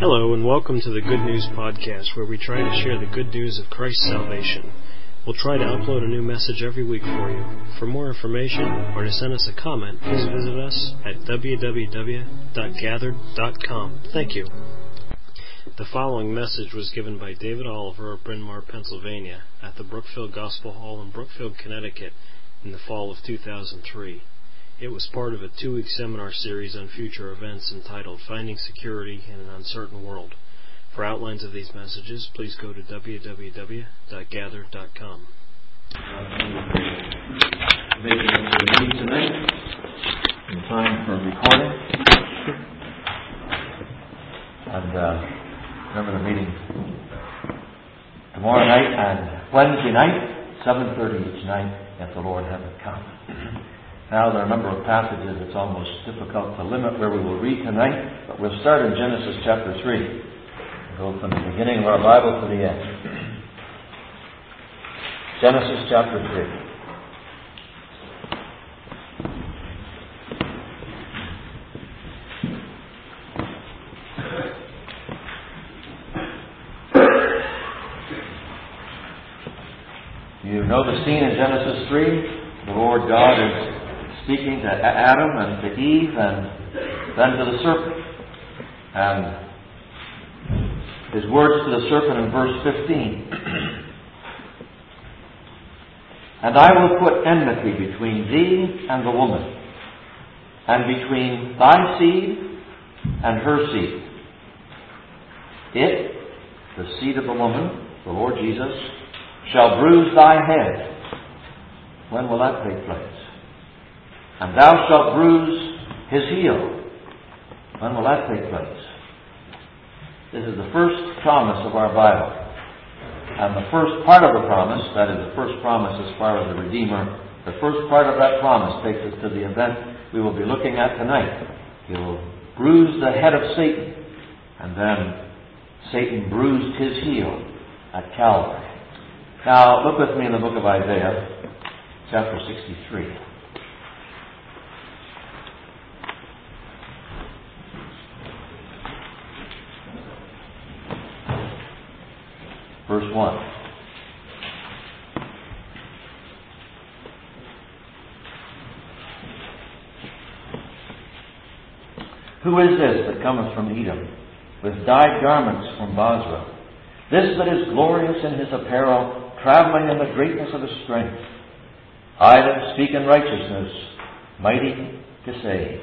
Hello, and welcome to the Good News Podcast, where we try to share the good news of Christ's salvation. We'll try to upload a new message every week for you. For more information or to send us a comment, please visit us at www.gathered.com. Thank you. The following message was given by David Oliver of Bryn Mawr, Pennsylvania, at the Brookfield Gospel Hall in Brookfield, Connecticut, in the fall of 2003. It was part of a two week seminar series on future events entitled Finding Security in an Uncertain World. For outlines of these messages, please go to www.gathered.com. Making it to meeting tonight in time for recording. And uh, remember the meeting tomorrow night and Wednesday night, 7.30 each night, if the Lord hasn't come. Now, there are a number of passages it's almost difficult to limit where we will read tonight, but we'll start in Genesis chapter 3. Go from the beginning of our Bible to the end. Genesis chapter 3. You know the scene in Genesis 3. The Lord God is speaking to Adam and to Eve and then to the serpent. And his words to the serpent in verse 15. and I will put enmity between thee and the woman, and between thy seed and her seed. It, the seed of the woman, the Lord Jesus, shall bruise thy head. When will that take place? And thou shalt bruise his heel. When will that take place? This is the first promise of our Bible. And the first part of the promise, that is the first promise as far as the Redeemer, the first part of that promise takes us to the event we will be looking at tonight. He will bruise the head of Satan, and then Satan bruised his heel at Calvary. Now, look with me in the book of Isaiah, chapter 63. Verse 1. Who is this that cometh from Edom, with dyed garments from Bozrah? This that is glorious in his apparel, traveling in the greatness of his strength. I that speak in righteousness, mighty to save.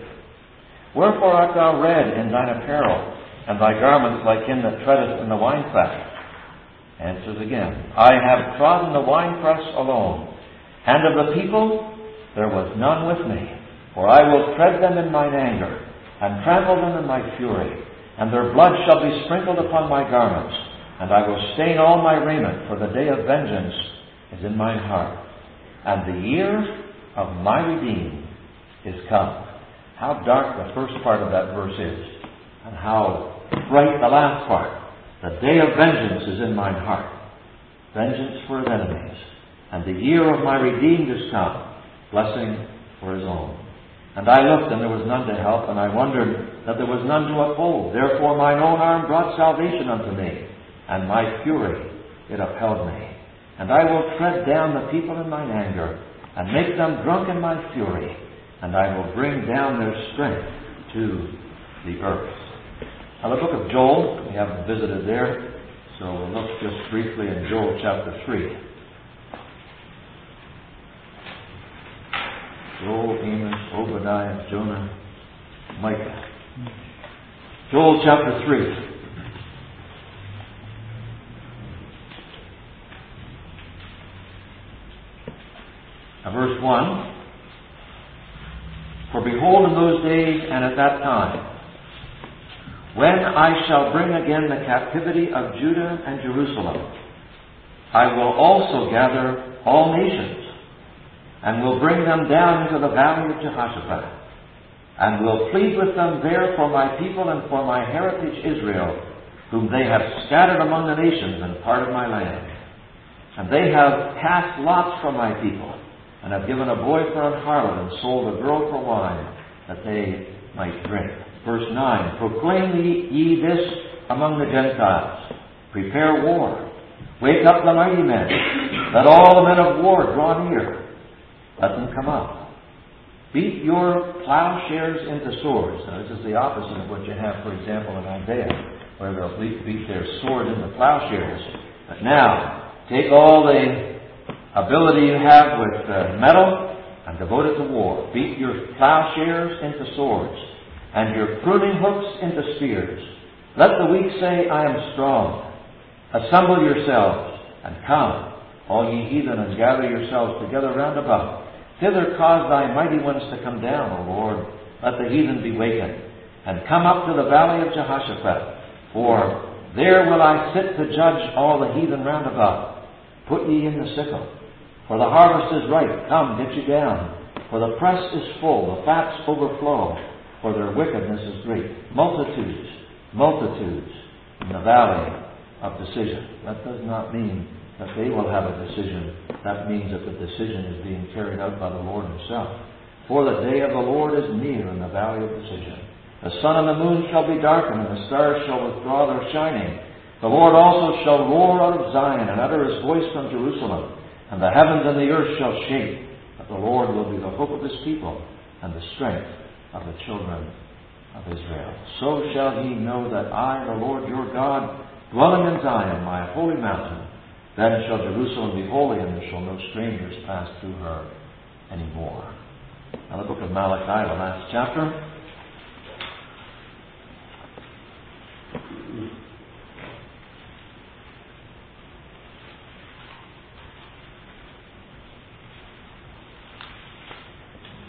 Wherefore art thou red in thine apparel, and thy garments like him that treadeth in the winepress? Answers again, I have trodden the winepress alone, and of the people there was none with me. For I will tread them in mine anger, and trample them in my fury, and their blood shall be sprinkled upon my garments, and I will stain all my raiment, for the day of vengeance is in mine heart, and the year of my redeeming is come. How dark the first part of that verse is, and how bright the last part. The day of vengeance is in mine heart, vengeance for his enemies. And the year of my redeemed is come, blessing for his own. And I looked, and there was none to help, and I wondered that there was none to uphold. Therefore mine own arm brought salvation unto me, and my fury it upheld me. And I will tread down the people in mine anger, and make them drunk in my fury, and I will bring down their strength to the earth. Now, the book of Joel, we haven't visited there, so we'll look just briefly in Joel chapter 3. Joel, Amos, Obadiah, Jonah, Micah. Joel chapter 3. Now, verse 1 For behold, in those days and at that time, when I shall bring again the captivity of Judah and Jerusalem, I will also gather all nations, and will bring them down into the valley of Jehoshaphat, and will plead with them there for my people and for my heritage Israel, whom they have scattered among the nations and part of my land. And they have cast lots for my people, and have given a boy for an harlot, and sold a girl for wine, that they might drink. Verse 9 Proclaim ye this among the Gentiles. Prepare war. Wake up the mighty men. Let all the men of war draw near. Let them come up. Beat your plowshares into swords. Now, this is the opposite of what you have, for example, in Isaiah, where they'll beat their sword into plowshares. But now, take all the ability you have with uh, metal and devote it to war. Beat your plowshares into swords, and your pruning hooks into spears. Let the weak say, I am strong. Assemble yourselves, and come, all ye heathen, and gather yourselves together round about. Thither cause thy mighty ones to come down, O Lord. Let the heathen be wakened, and come up to the valley of Jehoshaphat. For there will I sit to judge all the heathen round about. Put ye in the sickle for the harvest is ripe, come, get you down. For the press is full, the fats overflow, for their wickedness is great. Multitudes, multitudes in the valley of decision. That does not mean that they will have a decision. That means that the decision is being carried out by the Lord Himself. For the day of the Lord is near in the valley of decision. The sun and the moon shall be darkened, and the stars shall withdraw their shining. The Lord also shall roar out of Zion, and utter his voice from Jerusalem and the heavens and the earth shall shake, but the Lord will be the hope of his people and the strength of the children of Israel. So shall he know that I, the Lord your God, dwelling in Zion, my holy mountain, then shall Jerusalem be holy, and there shall no strangers pass through her any more. Now, the book of Malachi, the last chapter.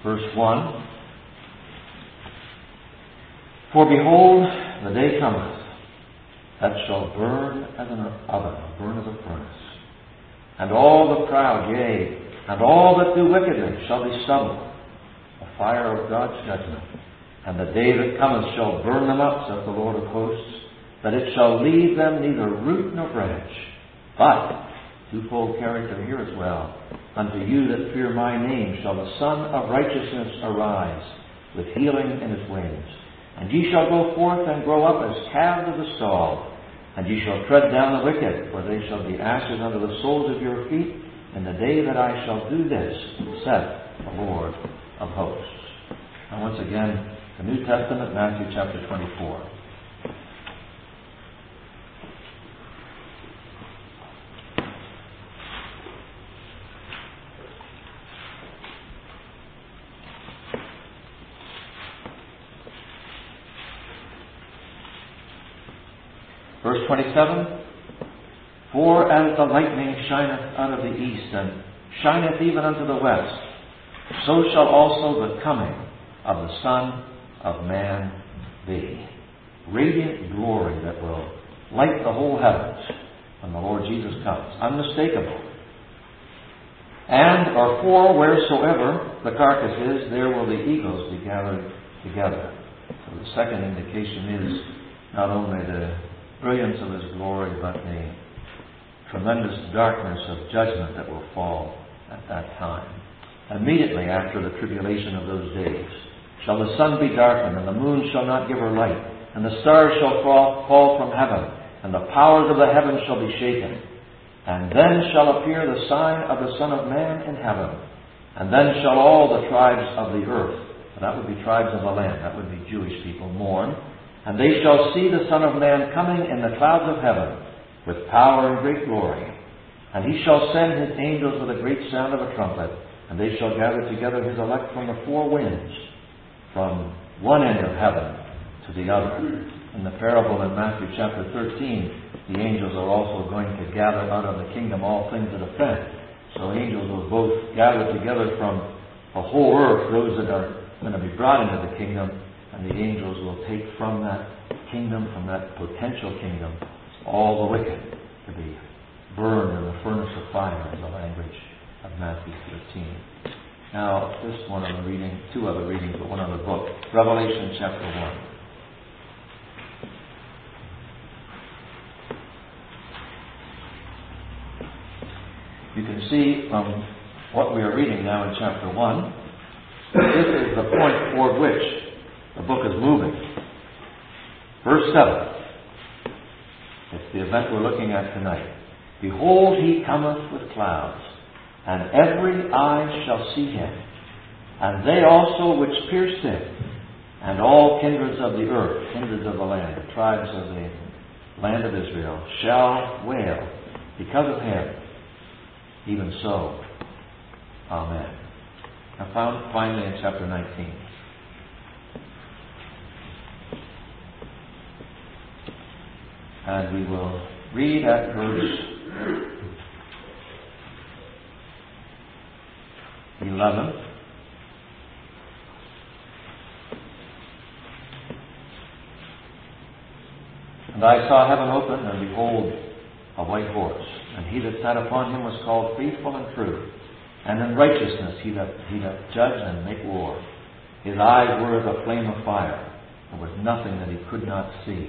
Verse 1 For behold, the day cometh that shall burn as an oven, burn as a furnace. And all the proud, yea, and all that do wickedly shall be stubble, a fire of God's judgment. And the day that cometh shall burn them up, saith the Lord of hosts, that it shall leave them neither root nor branch. But Twofold character here as well. Unto you that fear my name shall the Sun of Righteousness arise, with healing in his wings. And ye shall go forth and grow up as calves of the stall. And ye shall tread down the wicked, for they shall be ashes under the soles of your feet, in the day that I shall do this, saith the Lord of hosts. And once again, the New Testament, Matthew chapter 24. Verse 27 For as the lightning shineth out of the east, and shineth even unto the west, so shall also the coming of the Son of Man be. Radiant glory that will light the whole heavens when the Lord Jesus comes. Unmistakable. And, or for wheresoever the carcass is, there will the eagles be gathered together. So the second indication is not only the brilliance of His glory, but the tremendous darkness of judgment that will fall at that time. Immediately after the tribulation of those days, shall the sun be darkened, and the moon shall not give her light, and the stars shall fall, fall from heaven, and the powers of the heavens shall be shaken. And then shall appear the sign of the Son of Man in heaven. And then shall all the tribes of the earth, and that would be tribes of the land, that would be Jewish people, mourn, and they shall see the Son of Man coming in the clouds of heaven with power and great glory. And he shall send his angels with a great sound of a trumpet, and they shall gather together his elect from the four winds, from one end of heaven to the other. In the parable in Matthew chapter 13, the angels are also going to gather out of the kingdom all things that offend. So angels will both gather together from the whole earth those that are going to be brought into the kingdom, and the angels will take from that kingdom, from that potential kingdom, all the wicked to be burned in the furnace of fire, in the language of Matthew 13. Now, just one other reading, two other readings, but one other book. Revelation chapter 1. You can see from what we are reading now in chapter 1, this is the point toward which the book is moving. Verse 7 It's the event we're looking at tonight. Behold, he cometh with clouds, and every eye shall see him, and they also which pierced him, and all kindreds of the earth, kindreds of the land, the tribes of the land of Israel, shall wail because of him. Even so, Amen. Now, finally in chapter 19. And we will read at verse 11. And I saw heaven open, and behold, a white horse. And he that sat upon him was called Faithful and True. And in righteousness he doth, he doth judge and make war. His eyes were as a flame of fire. There was nothing that he could not see.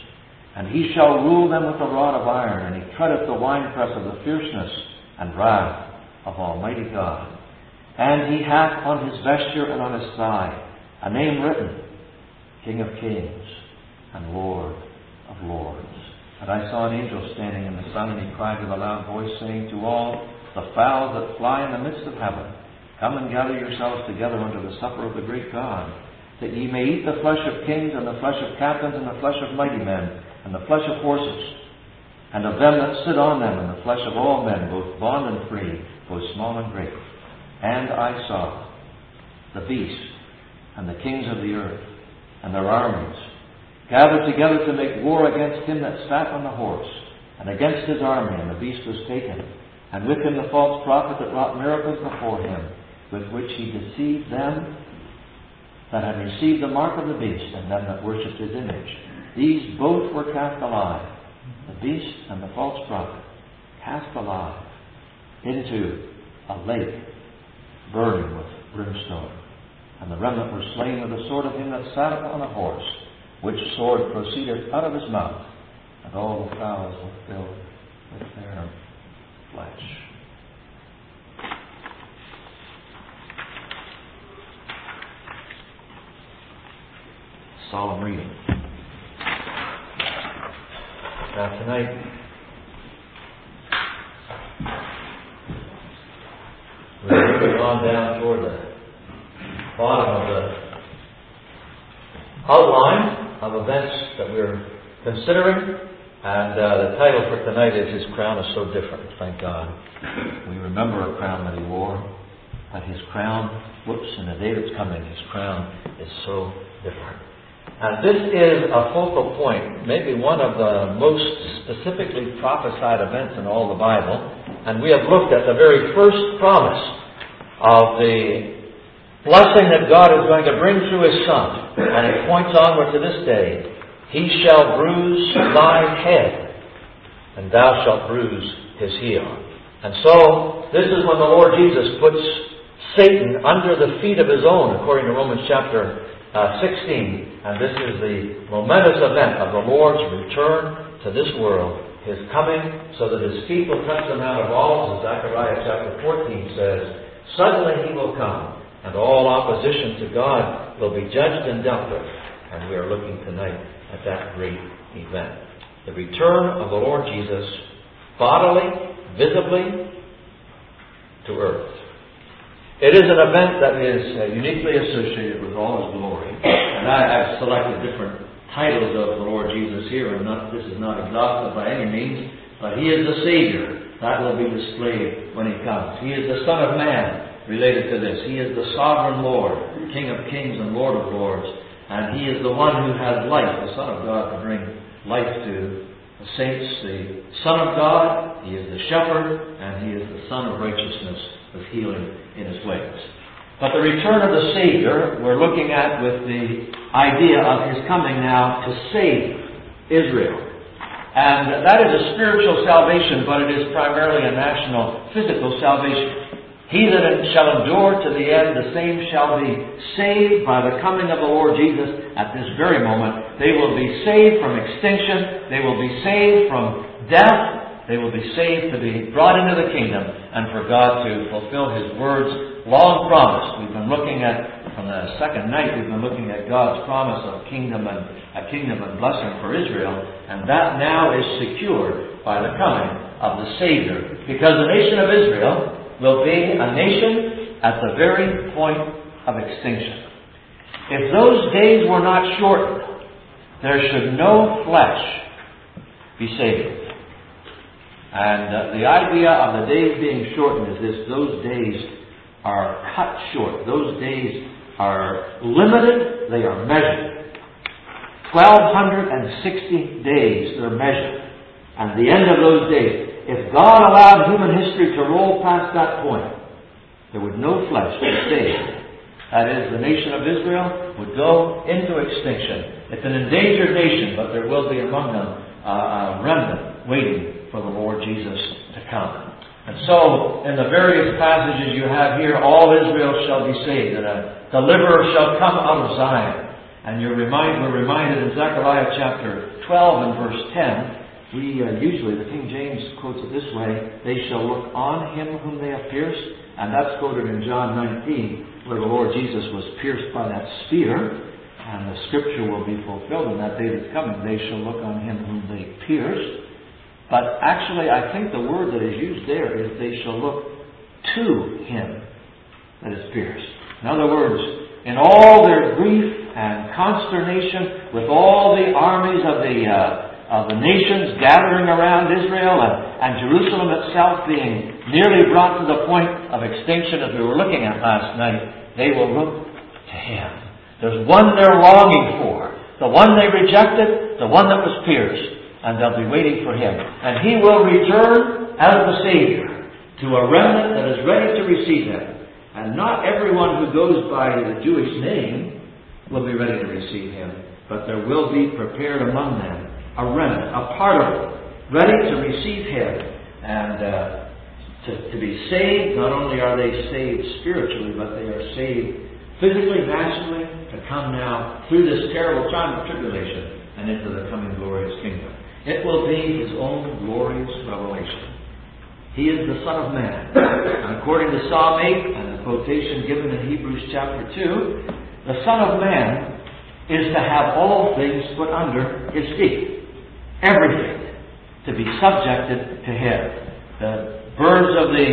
And he shall rule them with a rod of iron, and he treadeth the winepress of the fierceness and wrath of Almighty God. And he hath on his vesture and on his thigh a name written, King of Kings and Lord of Lords. And I saw an angel standing in the sun, and he cried with a loud voice, saying to all the fowls that fly in the midst of heaven, Come and gather yourselves together unto the supper of the great God, that ye may eat the flesh of kings, and the flesh of captains, and the flesh of mighty men, and the flesh of horses, and of them that sit on them, and the flesh of all men, both bond and free, both small and great. And I saw the beast, and the kings of the earth, and their armies, gathered together to make war against him that sat on the horse, and against his army, and the beast was taken, and with him the false prophet that wrought miracles before him, with which he deceived them that had received the mark of the beast, and them that worshipped his image. These both were cast alive, the beast and the false prophet, cast alive into a lake burning with brimstone. And the remnant were slain with the sword of him that sat upon a horse, which sword proceeded out of his mouth, and all the fowls were filled with their flesh. Solemn reading. Now tonight, we're moving on down toward the bottom of the outline of events that we're considering. And uh, the title for tonight is His Crown is So Different. Thank God. We remember a crown that He wore, but His crown, whoops, in the day that's coming, His crown is so different. And this is a focal point, maybe one of the most specifically prophesied events in all the Bible. And we have looked at the very first promise of the blessing that God is going to bring through His Son. And it points onward to this day. He shall bruise thy head, and thou shalt bruise his heel. And so, this is when the Lord Jesus puts Satan under the feet of his own, according to Romans chapter uh, 16. And this is the momentous event of the Lord's return to this world, his coming, so that his feet will touch the Mount of Olives, as Zechariah chapter 14 says. Suddenly he will come, and all opposition to God will be judged and dealt with. And we are looking tonight at that great event. The return of the Lord Jesus, bodily, visibly, to earth. It is an event that is uh, uniquely associated with all His glory. And I, have selected different titles of the Lord Jesus here, and not, this is not exhaustive by any means, but He is the Savior. That will be displayed when He comes. He is the Son of Man, related to this. He is the Sovereign Lord, King of Kings and Lord of Lords. And He is the one who has life, the Son of God, to bring life to the saints, the Son of God. He is the Shepherd, and He is the Sun of righteousness with healing in His wings. But the return of the Savior, we're looking at with the idea of His coming now to save Israel. And that is a spiritual salvation, but it is primarily a national physical salvation. He that shall endure to the end, the same shall be saved by the coming of the Lord Jesus at this very moment. They will be saved from extinction. They will be saved from death. They will be saved to be brought into the kingdom and for God to fulfill His words long promised. We've been looking at, from the second night, we've been looking at God's promise of kingdom and a kingdom and blessing for Israel, and that now is secured by the coming of the Savior. Because the nation of Israel will be a nation at the very point of extinction. If those days were not shortened, there should no flesh be saved. And uh, the idea of the days being shortened is this those days are cut short. Those days are limited, they are measured. 1260 days they're measured. And the end of those days, if God allowed human history to roll past that point, there would no flesh be saved. That is, the nation of Israel would go into extinction. It's an endangered nation, but there will be among them a remnant waiting for the Lord Jesus to come. And so, in the various passages you have here, all Israel shall be saved, and a deliverer shall come out of Zion. And you're remind, we're reminded in Zechariah chapter 12 and verse 10 we uh, usually, the King James quotes it this way they shall look on him whom they have pierced. And that's quoted in John 19, where the Lord Jesus was pierced by that spear. And the scripture will be fulfilled in that day that's coming. They shall look on him whom they pierced. But actually, I think the word that is used there is they shall look to him that is pierced. In other words, in all their grief and consternation, with all the armies of the uh, of the nations gathering around Israel and, and Jerusalem itself being nearly brought to the point of extinction as we were looking at last night, they will look to Him. There's one they're longing for. The one they rejected, the one that was pierced. And they'll be waiting for Him. And He will return as the Savior to a remnant that is ready to receive Him. And not everyone who goes by the Jewish name will be ready to receive Him. But there will be prepared among them a remnant, a part of it, ready to receive Him and uh, to, to be saved. Not only are they saved spiritually, but they are saved physically, nationally, to come now through this terrible time of tribulation and into the coming glorious kingdom. It will be His own glorious revelation. He is the Son of Man. And according to Psalm 8 and the quotation given in Hebrews chapter 2, the Son of Man is to have all things put under His feet everything to be subjected to him. The birds of the,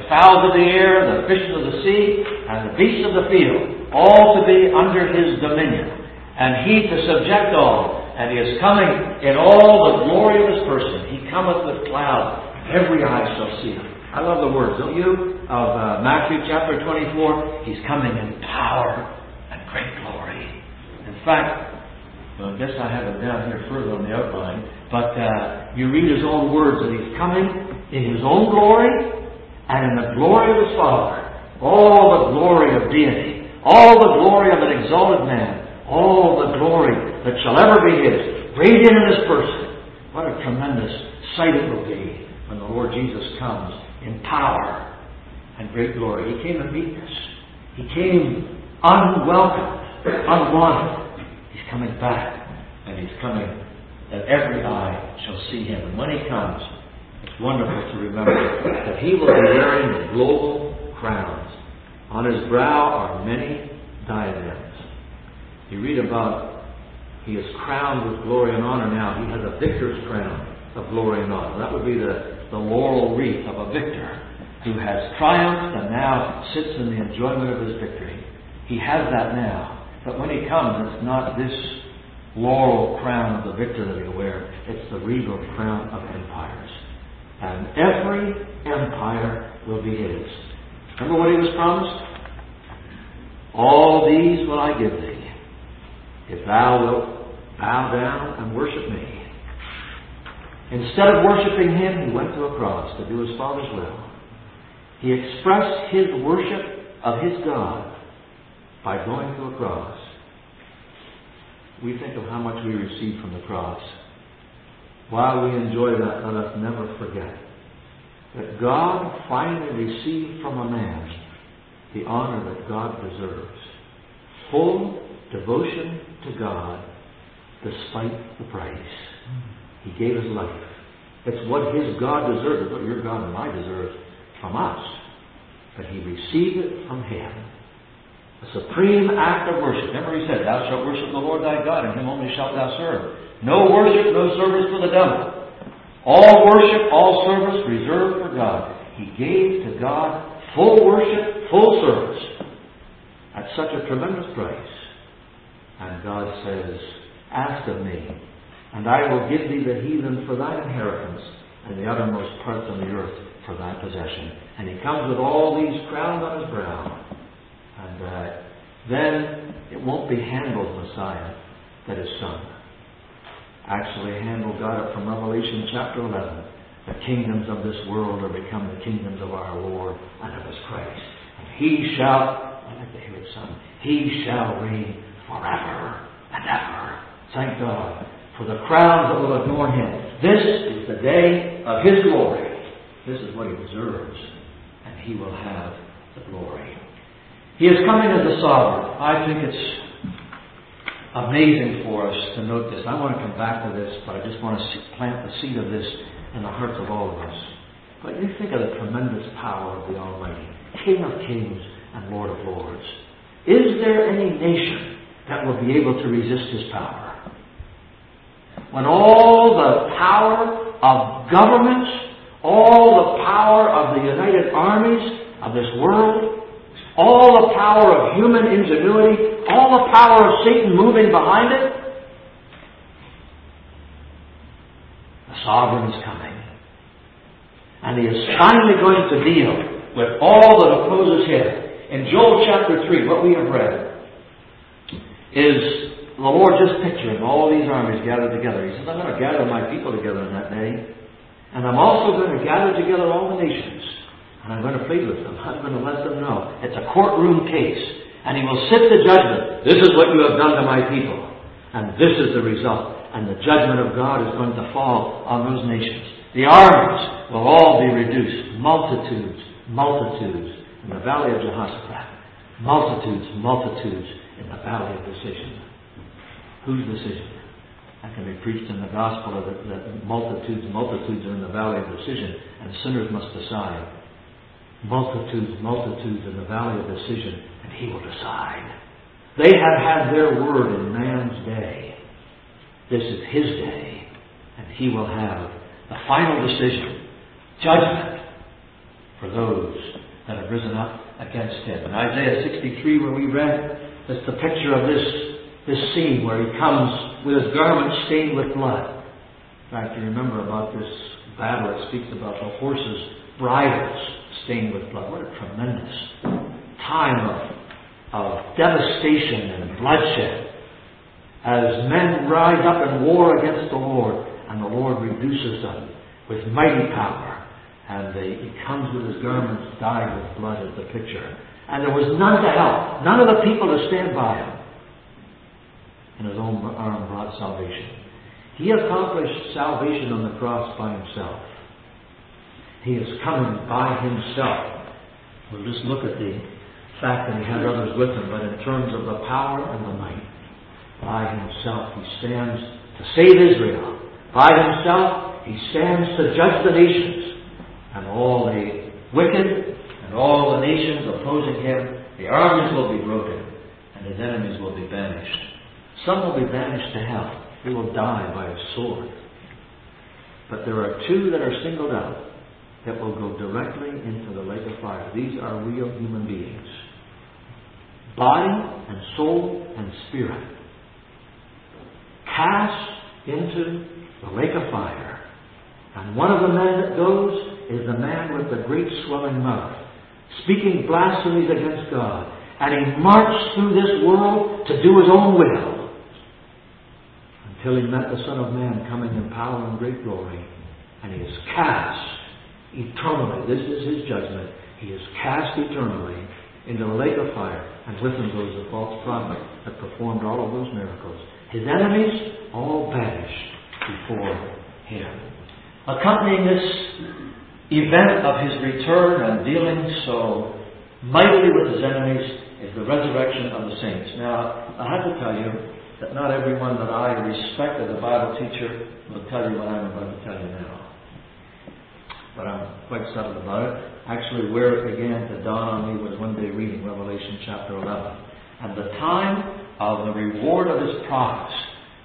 the fowls of the air, the fishes of the sea, and the beasts of the field, all to be under his dominion. And he to subject all. And he is coming in all the glory of his person. He cometh with clouds. Every eye shall see him. I love the words, don't you? Of uh, Matthew chapter 24. He's coming in power and great glory. In fact, well, I guess I have it down here further on the outline. But uh, you read his own words that he's coming in his own glory and in the glory of his Father. All the glory of deity, all the glory of an exalted man, all the glory that shall ever be his, radiant in his person. What a tremendous sight it will be when the Lord Jesus comes in power and great glory. He came in meekness. He came unwelcomed, unwanted He's coming back, and he's coming that every eye shall see him. And when he comes, it's wonderful to remember that he will be wearing the global crowns. On his brow are many diadems. You read about he is crowned with glory and honor now. He has a victor's crown of glory and honor. That would be the, the laurel wreath of a victor who has triumphed and now sits in the enjoyment of his victory. He has that now. But when he comes, it's not this laurel crown of the victor that he'll wear, it's the regal crown of empires. And every empire will be his. Remember what he was promised? All these will I give thee, if thou wilt bow down and worship me. Instead of worshiping him, he went to a cross to do his Father's will. He expressed his worship of his God by going to a cross, we think of how much we receive from the cross. while we enjoy that, let us never forget that God finally received from a man the honor that God deserves. Full devotion to God despite the price. He gave his life. It's what his God deserves, what your God and I deserve from us. But he received it from him. A supreme act of worship. Remember he said, Thou shalt worship the Lord thy God, and him only shalt thou serve. No worship, no service for the devil. All worship, all service reserved for God. He gave to God full worship, full service at such a tremendous price. And God says, Ask of me, and I will give thee the heathen for thine inheritance, and the uttermost parts of the earth for thy possession. And he comes with all these crowns on his brow. And uh, then it won't be Handel's Messiah that is sung actually Handel got it from Revelation chapter 11. The kingdoms of this world are become the kingdoms of our Lord and of His Christ. And He shall, I like to hear it sung, He shall reign forever and ever. Thank God for the crowns that will adorn Him. This is the day of His glory. This is what He deserves. And He will have the glory. He is coming as a sovereign. I think it's amazing for us to note this. I want to come back to this, but I just want to plant the seed of this in the hearts of all of us. But you think of the tremendous power of the Almighty, King of kings and Lord of lords. Is there any nation that will be able to resist his power? When all the power of governments, all the power of the united armies of this world, all the power of human ingenuity, all the power of Satan moving behind it, the sovereign is coming. And he is finally going to deal with all that opposes him. In Joel chapter 3, what we have read is the Lord just picturing all these armies gathered together. He says, I'm going to gather my people together in that day. And I'm also going to gather together all the nations. And I'm going to plead with them. I'm going to let them know. It's a courtroom case. And he will sit the judgment. This is what you have done to my people. And this is the result. And the judgment of God is going to fall on those nations. The armies will all be reduced. Multitudes, multitudes in the valley of Jehoshaphat. Multitudes, multitudes the valley of decision. Whose decision? That can be preached in the gospel that, that multitudes, multitudes are in the valley of decision, and sinners must decide multitudes, multitudes in the valley of decision, and he will decide. They have had their word in man's day. This is his day, and he will have the final decision, judgment for those that have risen up against him. In Isaiah 63, where we read, that's the picture of this, this scene where he comes with his garments stained with blood. In fact, you remember about this battle, it speaks about the horses' bridles stained with blood. What a tremendous time of, of devastation and bloodshed as men rise up in war against the Lord, and the Lord reduces them with mighty power. And they, he comes with his garments dyed with blood as the picture. And there was none to help, none of the people to stand by him. And his own arm brought salvation. He accomplished salvation on the cross by himself. He is coming by himself. We'll just look at the fact that he had others with him, but in terms of the power and the might, by himself he stands to save Israel. By himself he stands to judge the nations. And all the wicked and all the nations opposing him, the armies will be broken, and his enemies will be banished. Some will be banished to hell. They will die by a sword. But there are two that are singled out that will go directly into the lake of fire. These are real human beings. Body and soul and spirit. Cast into the lake of fire. And one of the men that goes is the man with the great swelling mouth, speaking blasphemies against God. And he marched through this world to do his own will until he met the Son of Man coming in power and great glory. And he is cast eternally. This is his judgment. He is cast eternally into the lake of fire, and with him goes the false prophet that performed all of those miracles. His enemies all banished before him. Accompanying this event of his return and dealing so mightily with his enemies is the resurrection of the saints. Now, I have to tell you that not everyone that I respect as a Bible teacher will tell you what I'm about to tell you now. But I'm quite settled about it. Actually, where it began to dawn on me was one day reading Revelation chapter 11. And the time of the reward of his prophets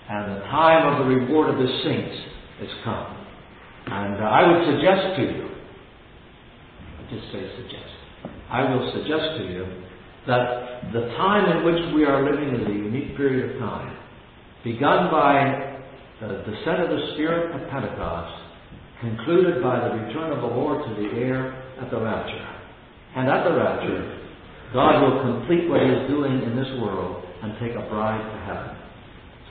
and the time of the reward of his saints is come. And uh, I would suggest to you, just say suggest, I will suggest to you that the time in which we are living is a unique period of time, begun by uh, the descent of the Spirit at Pentecost, concluded by the return of the Lord to the air at the rapture. And at the rapture, God will complete what He is doing in this world and take a bride to heaven.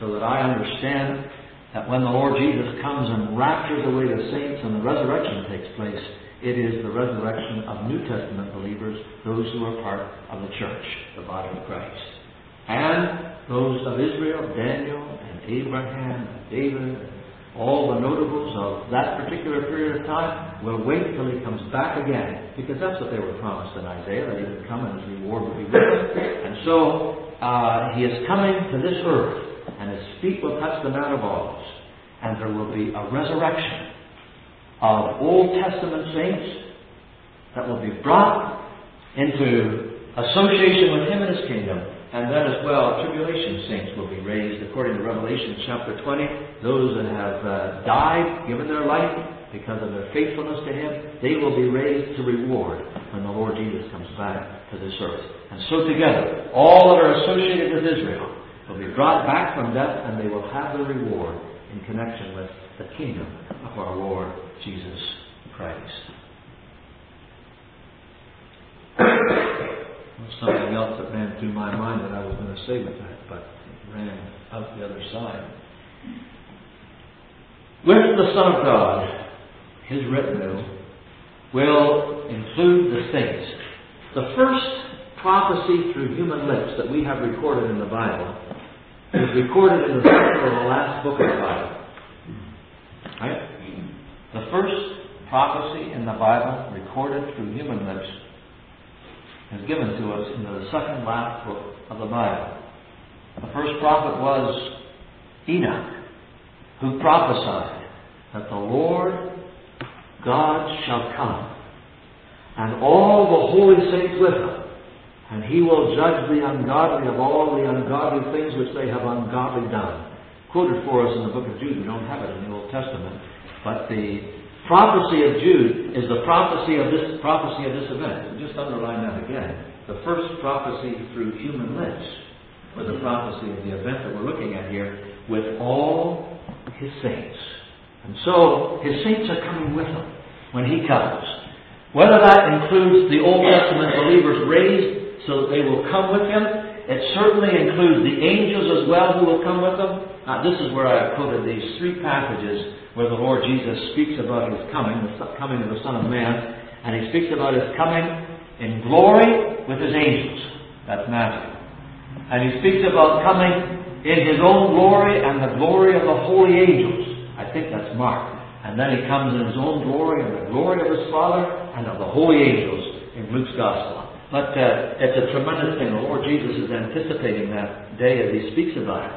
So that I understand that when the Lord Jesus comes and raptures away the saints resurrection takes place, it is the resurrection of New Testament believers, those who are part of the church, the body of Christ. And those of Israel, Daniel and Abraham and David all the notables of that particular period of time will wait till he comes back again, because that's what they were promised in Isaiah, that he would come and his reward would be with him. And so uh, he is coming to this earth, and his feet will touch the Mount of Olives, and there will be a resurrection of Old Testament saints that will be brought into association with him in his kingdom and then as well, tribulation saints will be raised according to Revelation chapter 20. Those that have uh, died, given their life because of their faithfulness to Him, they will be raised to reward when the Lord Jesus comes back to this earth. And so together, all that are associated with Israel will be brought back from death and they will have their reward in connection with the kingdom of our Lord Jesus Christ. something else that ran through my mind that I was going to say with that, but it ran out the other side. With the Son of God, his retinue will include the saints. The first prophecy through human lips that we have recorded in the Bible is recorded in the the last book of the Bible. Right? The first prophecy in the Bible recorded through human lips is given to us in the second last book of the Bible. The first prophet was Enoch, who prophesied that the Lord God shall come, and all the holy saints with him, and he will judge the ungodly of all the ungodly things which they have ungodly done. Quoted for us in the book of Jude. We don't have it in the Old Testament, but the prophecy of Jude is the prophecy of this prophecy of this event. Just underline that again. The first prophecy through human lips was the prophecy of the event that we're looking at here with all his saints. And so his saints are coming with him when he comes. Whether that includes the Old Testament believers raised so that they will come with him, it certainly includes the angels as well who will come with them. Now, this is where I have quoted these three passages where the Lord Jesus speaks about his coming, the coming of the Son of Man, and he speaks about his coming in glory with his angels. That's Matthew. And he speaks about coming in his own glory and the glory of the holy angels. I think that's Mark. And then he comes in his own glory and the glory of his Father and of the holy angels in Luke's Gospel. But uh, it's a tremendous thing. The Lord Jesus is anticipating that day as he speaks about it.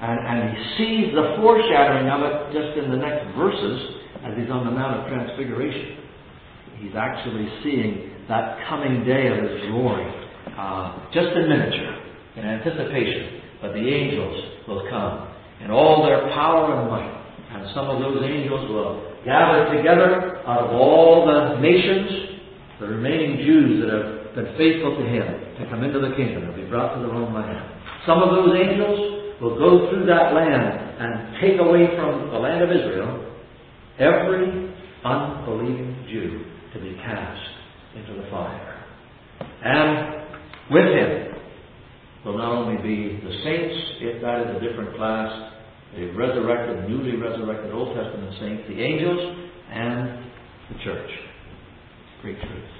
And, and he sees the foreshadowing of it just in the next verses as he's on the Mount of Transfiguration. He's actually seeing that coming day of his glory, uh, just in miniature, in anticipation. But the angels will come in all their power and might. And some of those angels will gather together out of all the nations, the remaining Jews that have been faithful to him, to come into the kingdom and be brought to their own land. Some of those angels will go through that land and take away from the land of Israel every unbelieving Jew to be cast into the fire. And with him will not only be the saints, if that is a different class, the resurrected, newly resurrected Old Testament saints, the angels, and the church. Great truth.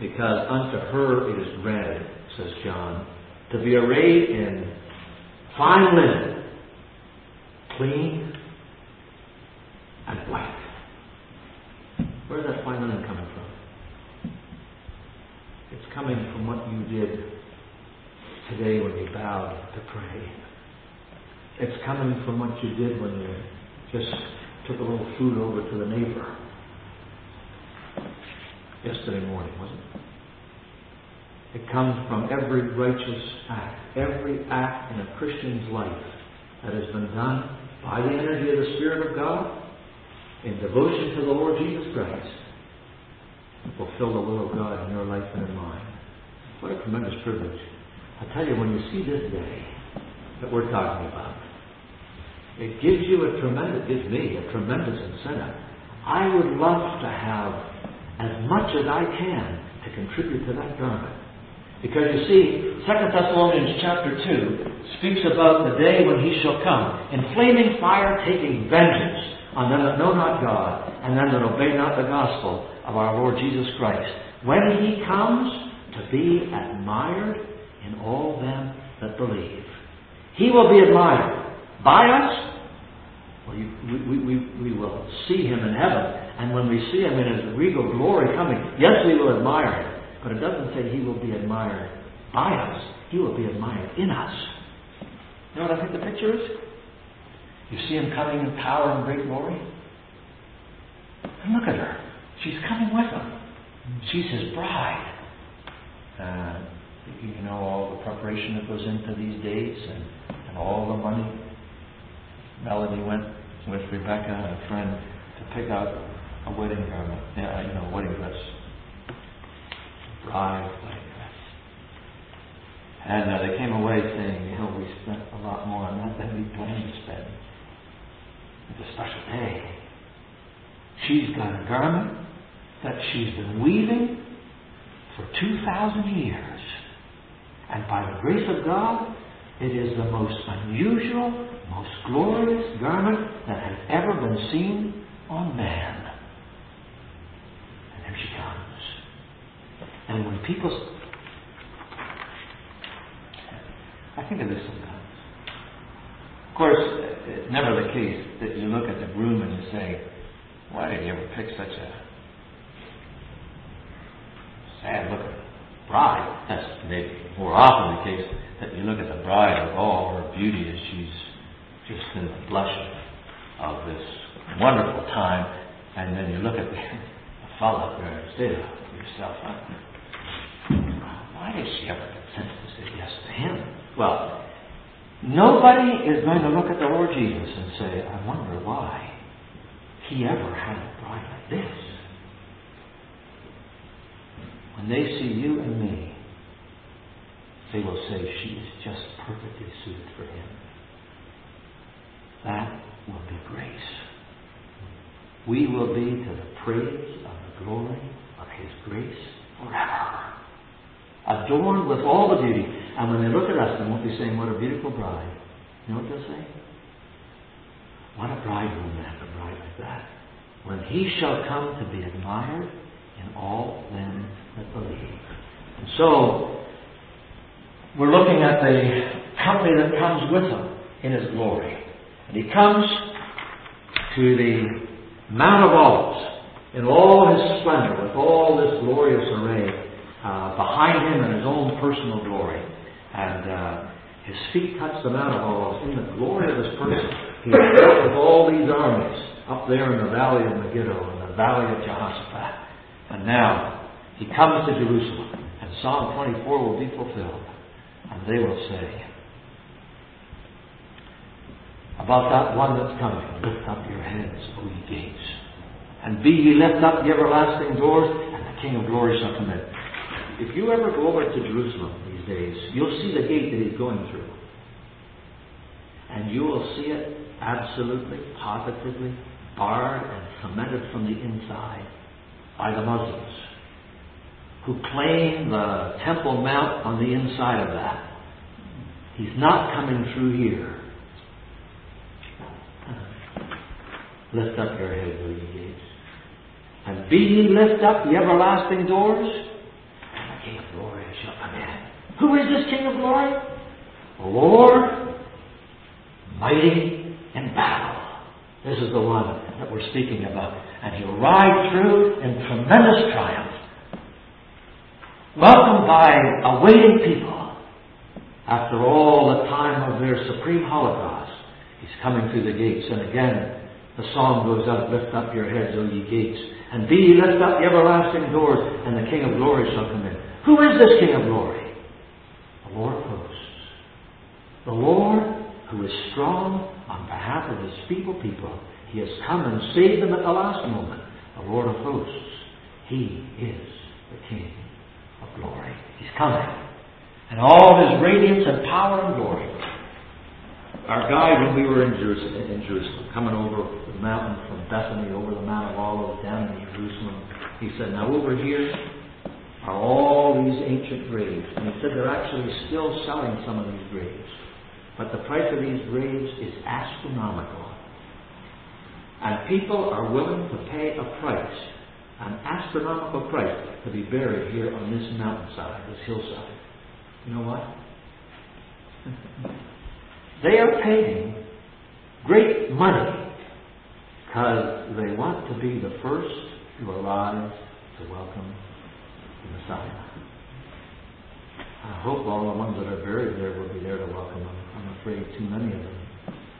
Because unto her it is granted, says John, to be arrayed in fine linen, clean and white. Where is that fine linen coming from? It's coming from what you did today when you bowed to pray. It's coming from what you did when you just took a little food over to the neighbor. Yesterday morning, wasn't it? It comes from every righteous act, every act in a Christian's life that has been done by the energy of the Spirit of God in devotion to the Lord Jesus Christ to fulfill the will of God in your life and in mine. What a tremendous privilege. I tell you, when you see this day that we're talking about, it gives you a tremendous, gives me a tremendous incentive. I would love to have as much as I can to contribute to that garment. Because you see, 2 Thessalonians chapter 2 speaks about the day when he shall come, in flaming fire taking vengeance on them that know not God, and them that obey not the gospel of our Lord Jesus Christ. When he comes to be admired in all them that believe. He will be admired by us. Well, we, we, we will see him in heaven, and when we see him in his regal glory coming, yes, we will admire him. But it doesn't say he will be admired by us. He will be admired in us. You know what I think the picture is? You see him coming in power and great glory? And look at her. She's coming with him. She's his bride. Uh, you know all the preparation that goes into these days and, and all the money. Melody went with Rebecca and a friend to pick out a wedding garment, yeah, you know, a wedding dress bride wedding dress. And uh, they came away saying, you know, we spent a lot more on that than we planned to spend. It's a special day. She's got a garment that she's been weaving for 2,000 years. And by the grace of God, it is the most unusual, most glorious garment that has ever been seen on man. And there she comes. And when people. I think of this sometimes. Of course, it's never the case that you look at the groom and you say, why did you ever pick such a sad looking bride? That's maybe more often the case that you look at the bride with all her beauty as she's just in the blush of this wonderful time, and then you look at the, the fellow there and say yourself, did she ever consent to say yes to him? Well, nobody is going to look at the Lord Jesus and say, I wonder why he ever had a bride like this. When they see you and me, they will say she is just perfectly suited for him. That will be grace. We will be to the praise of the glory of his grace forever adorned with all the beauty. And when they look at us, they won't be saying, What a beautiful bride. You know what they'll say? What a bridegroom to have a bride like that. When he shall come to be admired in all them that believe. And so, we're looking at the company that comes with him in his glory. And he comes to the Mount of Olives in all his splendor, with all this glorious array uh, behind him in his own personal glory. And uh, his feet touch the Mount of Olives. In the glory of his person, he dealt with all these armies up there in the valley of Megiddo and the valley of Jehoshaphat. And now he comes to Jerusalem, and Psalm 24 will be fulfilled. And they will say, about that one that's coming, lift up your heads, O ye gates, and be ye lift up the everlasting doors, and the King of glory shall come in. If you ever go over to Jerusalem these days, you'll see the gate that he's going through. And you will see it absolutely, positively barred and cemented from the inside by the Muslims who claim the Temple Mount on the inside of that. He's not coming through here. Lift up your head, O ye gates. And be ye lift up the everlasting doors, King of glory shall come in. Who is this King of glory? The Lord, mighty in battle. This is the one that we're speaking about. and he'll ride through in tremendous triumph. Welcomed by a waiting people. After all the time of their supreme holocaust, he's coming through the gates. And again, the song goes up, Lift up your heads, O ye gates, and be ye lift up the everlasting doors, and the King of glory shall come in. Who is this King of glory? The Lord of hosts. The Lord who is strong on behalf of his feeble people. He has come and saved them at the last moment. The Lord of hosts. He is the King of glory. He's coming. And all his radiance and power and glory. Our guide, when we were in Jerusalem, in Jerusalem, coming over the mountain from Bethany over the Mount of Olives down into Jerusalem, he said, Now over here are all these ancient graves. And he said they're actually still selling some of these graves. But the price of these graves is astronomical. And people are willing to pay a price, an astronomical price, to be buried here on this mountainside, this hillside. You know what? they are paying great money because they want to be the first to arrive to welcome Messiah. I hope all the ones that are buried there will be there to welcome him. I'm afraid too many of them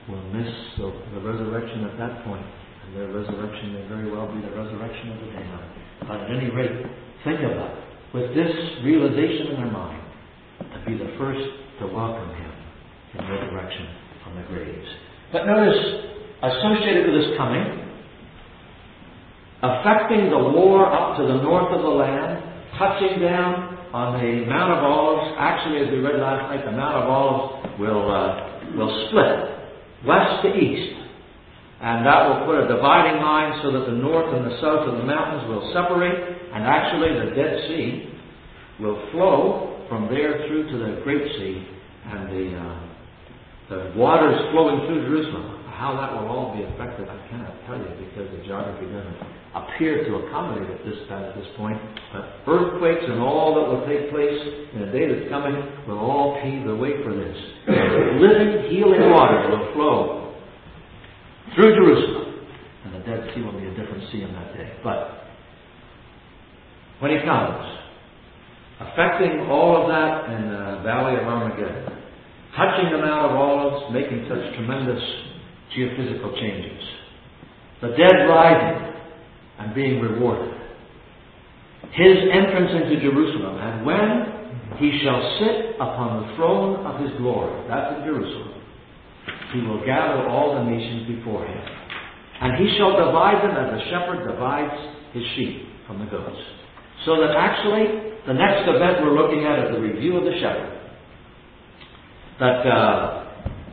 will miss the, the resurrection at that point. And their resurrection may very well be the resurrection of the damned. But at any rate, think of it. With this realization in their mind, to be the first to welcome him in resurrection from the graves. But notice, associated with this coming, affecting the war up to the north of the land, touching down on the Mount of Olives. Actually, as we read last night, the Mount of Olives will, uh, will split west to east. And that will put a dividing line so that the north and the south of the mountains will separate, and actually the Dead Sea will flow from there through to the Great Sea, and the, uh, the waters flowing through Jerusalem. How that will all be affected, I cannot tell you because the geography doesn't appear to accommodate it this time at this point. But earthquakes and all that will take place in a day that's coming will all pave the way for this. Living, healing water will flow through Jerusalem. And the Dead Sea will be a different sea on that day. But when he comes, affecting all of that in the valley of Armageddon, touching the Mount of Olives, making such tremendous geophysical changes. The dead rising and being rewarded. His entrance into Jerusalem, and when he shall sit upon the throne of his glory, that's in Jerusalem, he will gather all the nations before him. And he shall divide them as a shepherd divides his sheep from the goats. So that actually, the next event we're looking at is the review of the shepherd. That uh,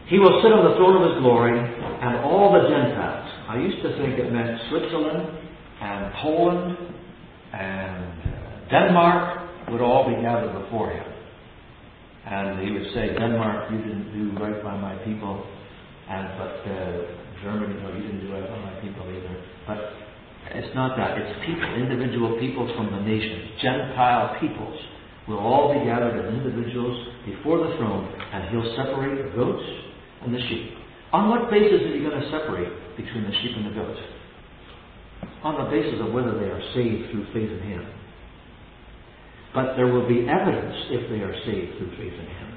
he will sit on the throne of his glory, and all the Gentiles. I used to think it meant Switzerland and Poland and uh, Denmark would all be gathered before him. And he would say, Denmark, you didn't do right by my people, and but uh, Germany, no, you didn't do right by my people either. But it's not that. It's people, individual peoples from the nations, Gentile peoples will all be gathered as individuals before the throne, and he'll separate the goats and the sheep. On what basis are you going to separate between the sheep and the goats? On the basis of whether they are saved through faith in him. But there will be evidence if they are saved through faith in him.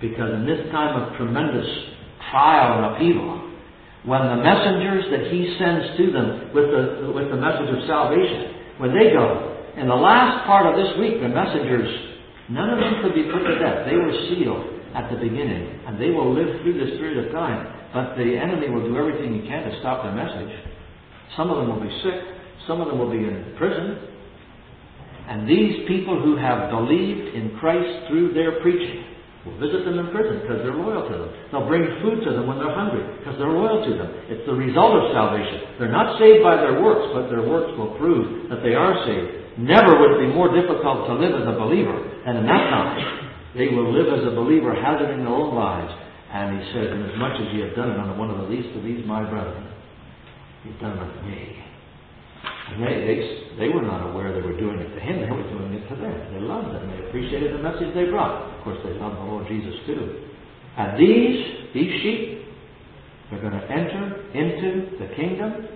Because in this time of tremendous trial and upheaval, when the messengers that he sends to them with the, with the message of salvation, when they go, in the last part of this week, the messengers, none of them could be put to death. They were sealed at the beginning, and they will live through this period of time. But the enemy will do everything he can to stop the message. Some of them will be sick, some of them will be in prison. And these people who have believed in Christ through their preaching will visit them in prison because they're loyal to them. They'll bring food to them when they're hungry because they're loyal to them. It's the result of salvation. They're not saved by their works, but their works will prove that they are saved. Never would it be more difficult to live as a believer than in that time. They will live as a believer, hazarding their own lives. And he says, Inasmuch as ye have done it unto one of the least of these my brethren, you've done it unto me. And they, they, they were not aware they were doing it to him, they were doing it to them. They loved him, they appreciated the message they brought. Of course, they loved the Lord Jesus too. And these, these sheep, they're going to enter into the kingdom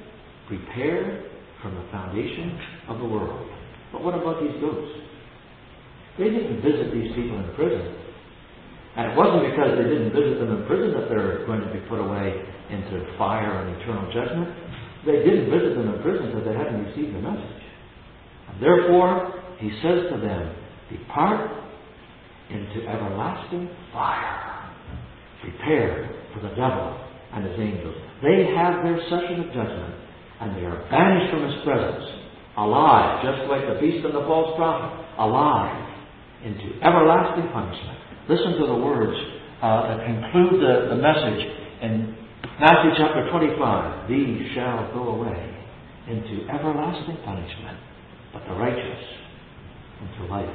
prepared from the foundation of the world. But what about these ghosts? They didn't visit these people in prison. And it wasn't because they didn't visit them in prison that they're going to be put away into fire and eternal judgment. They didn't visit them in prison because they hadn't received the message. And therefore, he says to them, Depart into everlasting fire, prepared for the devil and his angels. They have their session of judgment, and they are banished from his presence, alive, just like the beast and the false prophet, alive, into everlasting punishment. Listen to the words uh, that conclude the, the message in Matthew chapter 25. These shall go away into everlasting punishment, but the righteous into life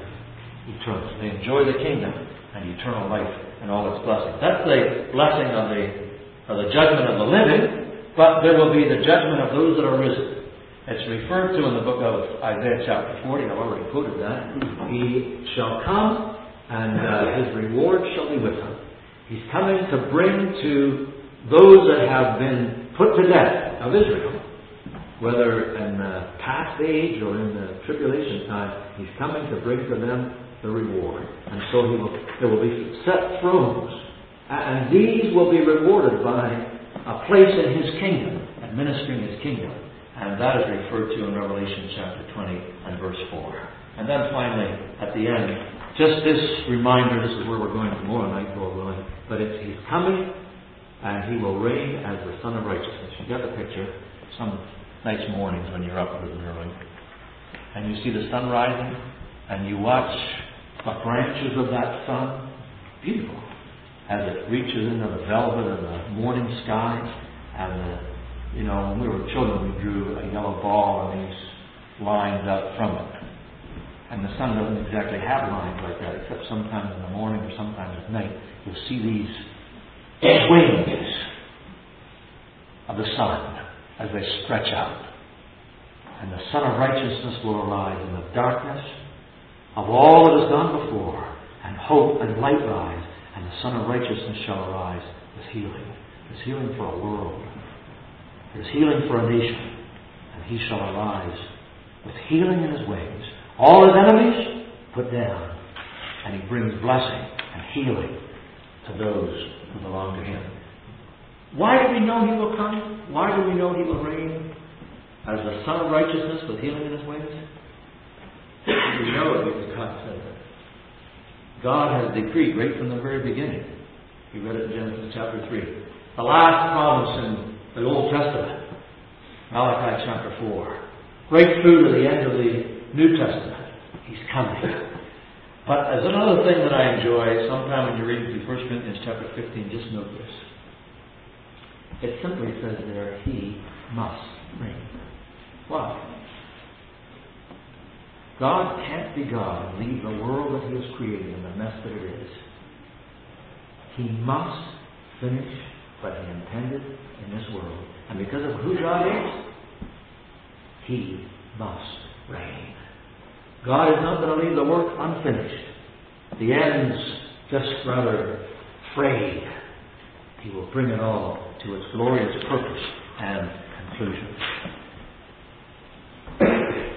eternal. They enjoy the kingdom and eternal life and all its blessings. That's the blessing of the, of the judgment of the living, but there will be the judgment of those that are risen. It's referred to in the book of Isaiah chapter 40. I've already quoted that. He shall come, and uh, his reward shall be with him. He's coming to bring to those that have been put to death of Israel, whether in the past age or in the tribulation time, he's coming to bring to them the reward. And so he will, there will be set thrones, and these will be rewarded by a place in his kingdom, administering his kingdom. And that is referred to in Revelation chapter 20 and verse 4. And then finally, at the end, just this reminder, this is where we're going tomorrow night, Lord willing, but it's, he's coming and he will reign as the Sun of Righteousness. You get the picture. Some nice mornings when you're up him early. And you see the sun rising, and you watch the branches of that sun, beautiful, as it reaches into the velvet of the morning sky. And, the, you know, when we were children, we drew a yellow ball and these lines out from it. And the sun doesn't exactly have lines like that, except sometimes in the morning or sometimes at night. You'll see these wings of the sun as they stretch out. And the Sun of Righteousness will arise in the darkness of all that has gone before, and hope and light rise, and the Sun of Righteousness shall arise with healing. There's healing for a world. There's healing for a nation. And he shall arise with healing in his wings. All his enemies put down. And he brings blessing and healing to those who belong to him. Why do we know he will come? Why do we know he will reign as the Sun of Righteousness with healing in his wings? We know it because God said it. God has decreed right from the very beginning. We read it in Genesis chapter 3. The last promise in the Old Testament, Malachi chapter 4. Right through to the end of the New Testament. He's coming. But as another thing that I enjoy, sometime when you're reading through 1 Corinthians chapter 15, just note this. It simply says there, He must reign. Why? God can't be God and leave the world that He has created in the mess that it is. He must finish what He intended in this world. And because of who God is, He must reign. God is not going to leave the work unfinished. The end's just rather frayed. He will bring it all to its glorious purpose and conclusion.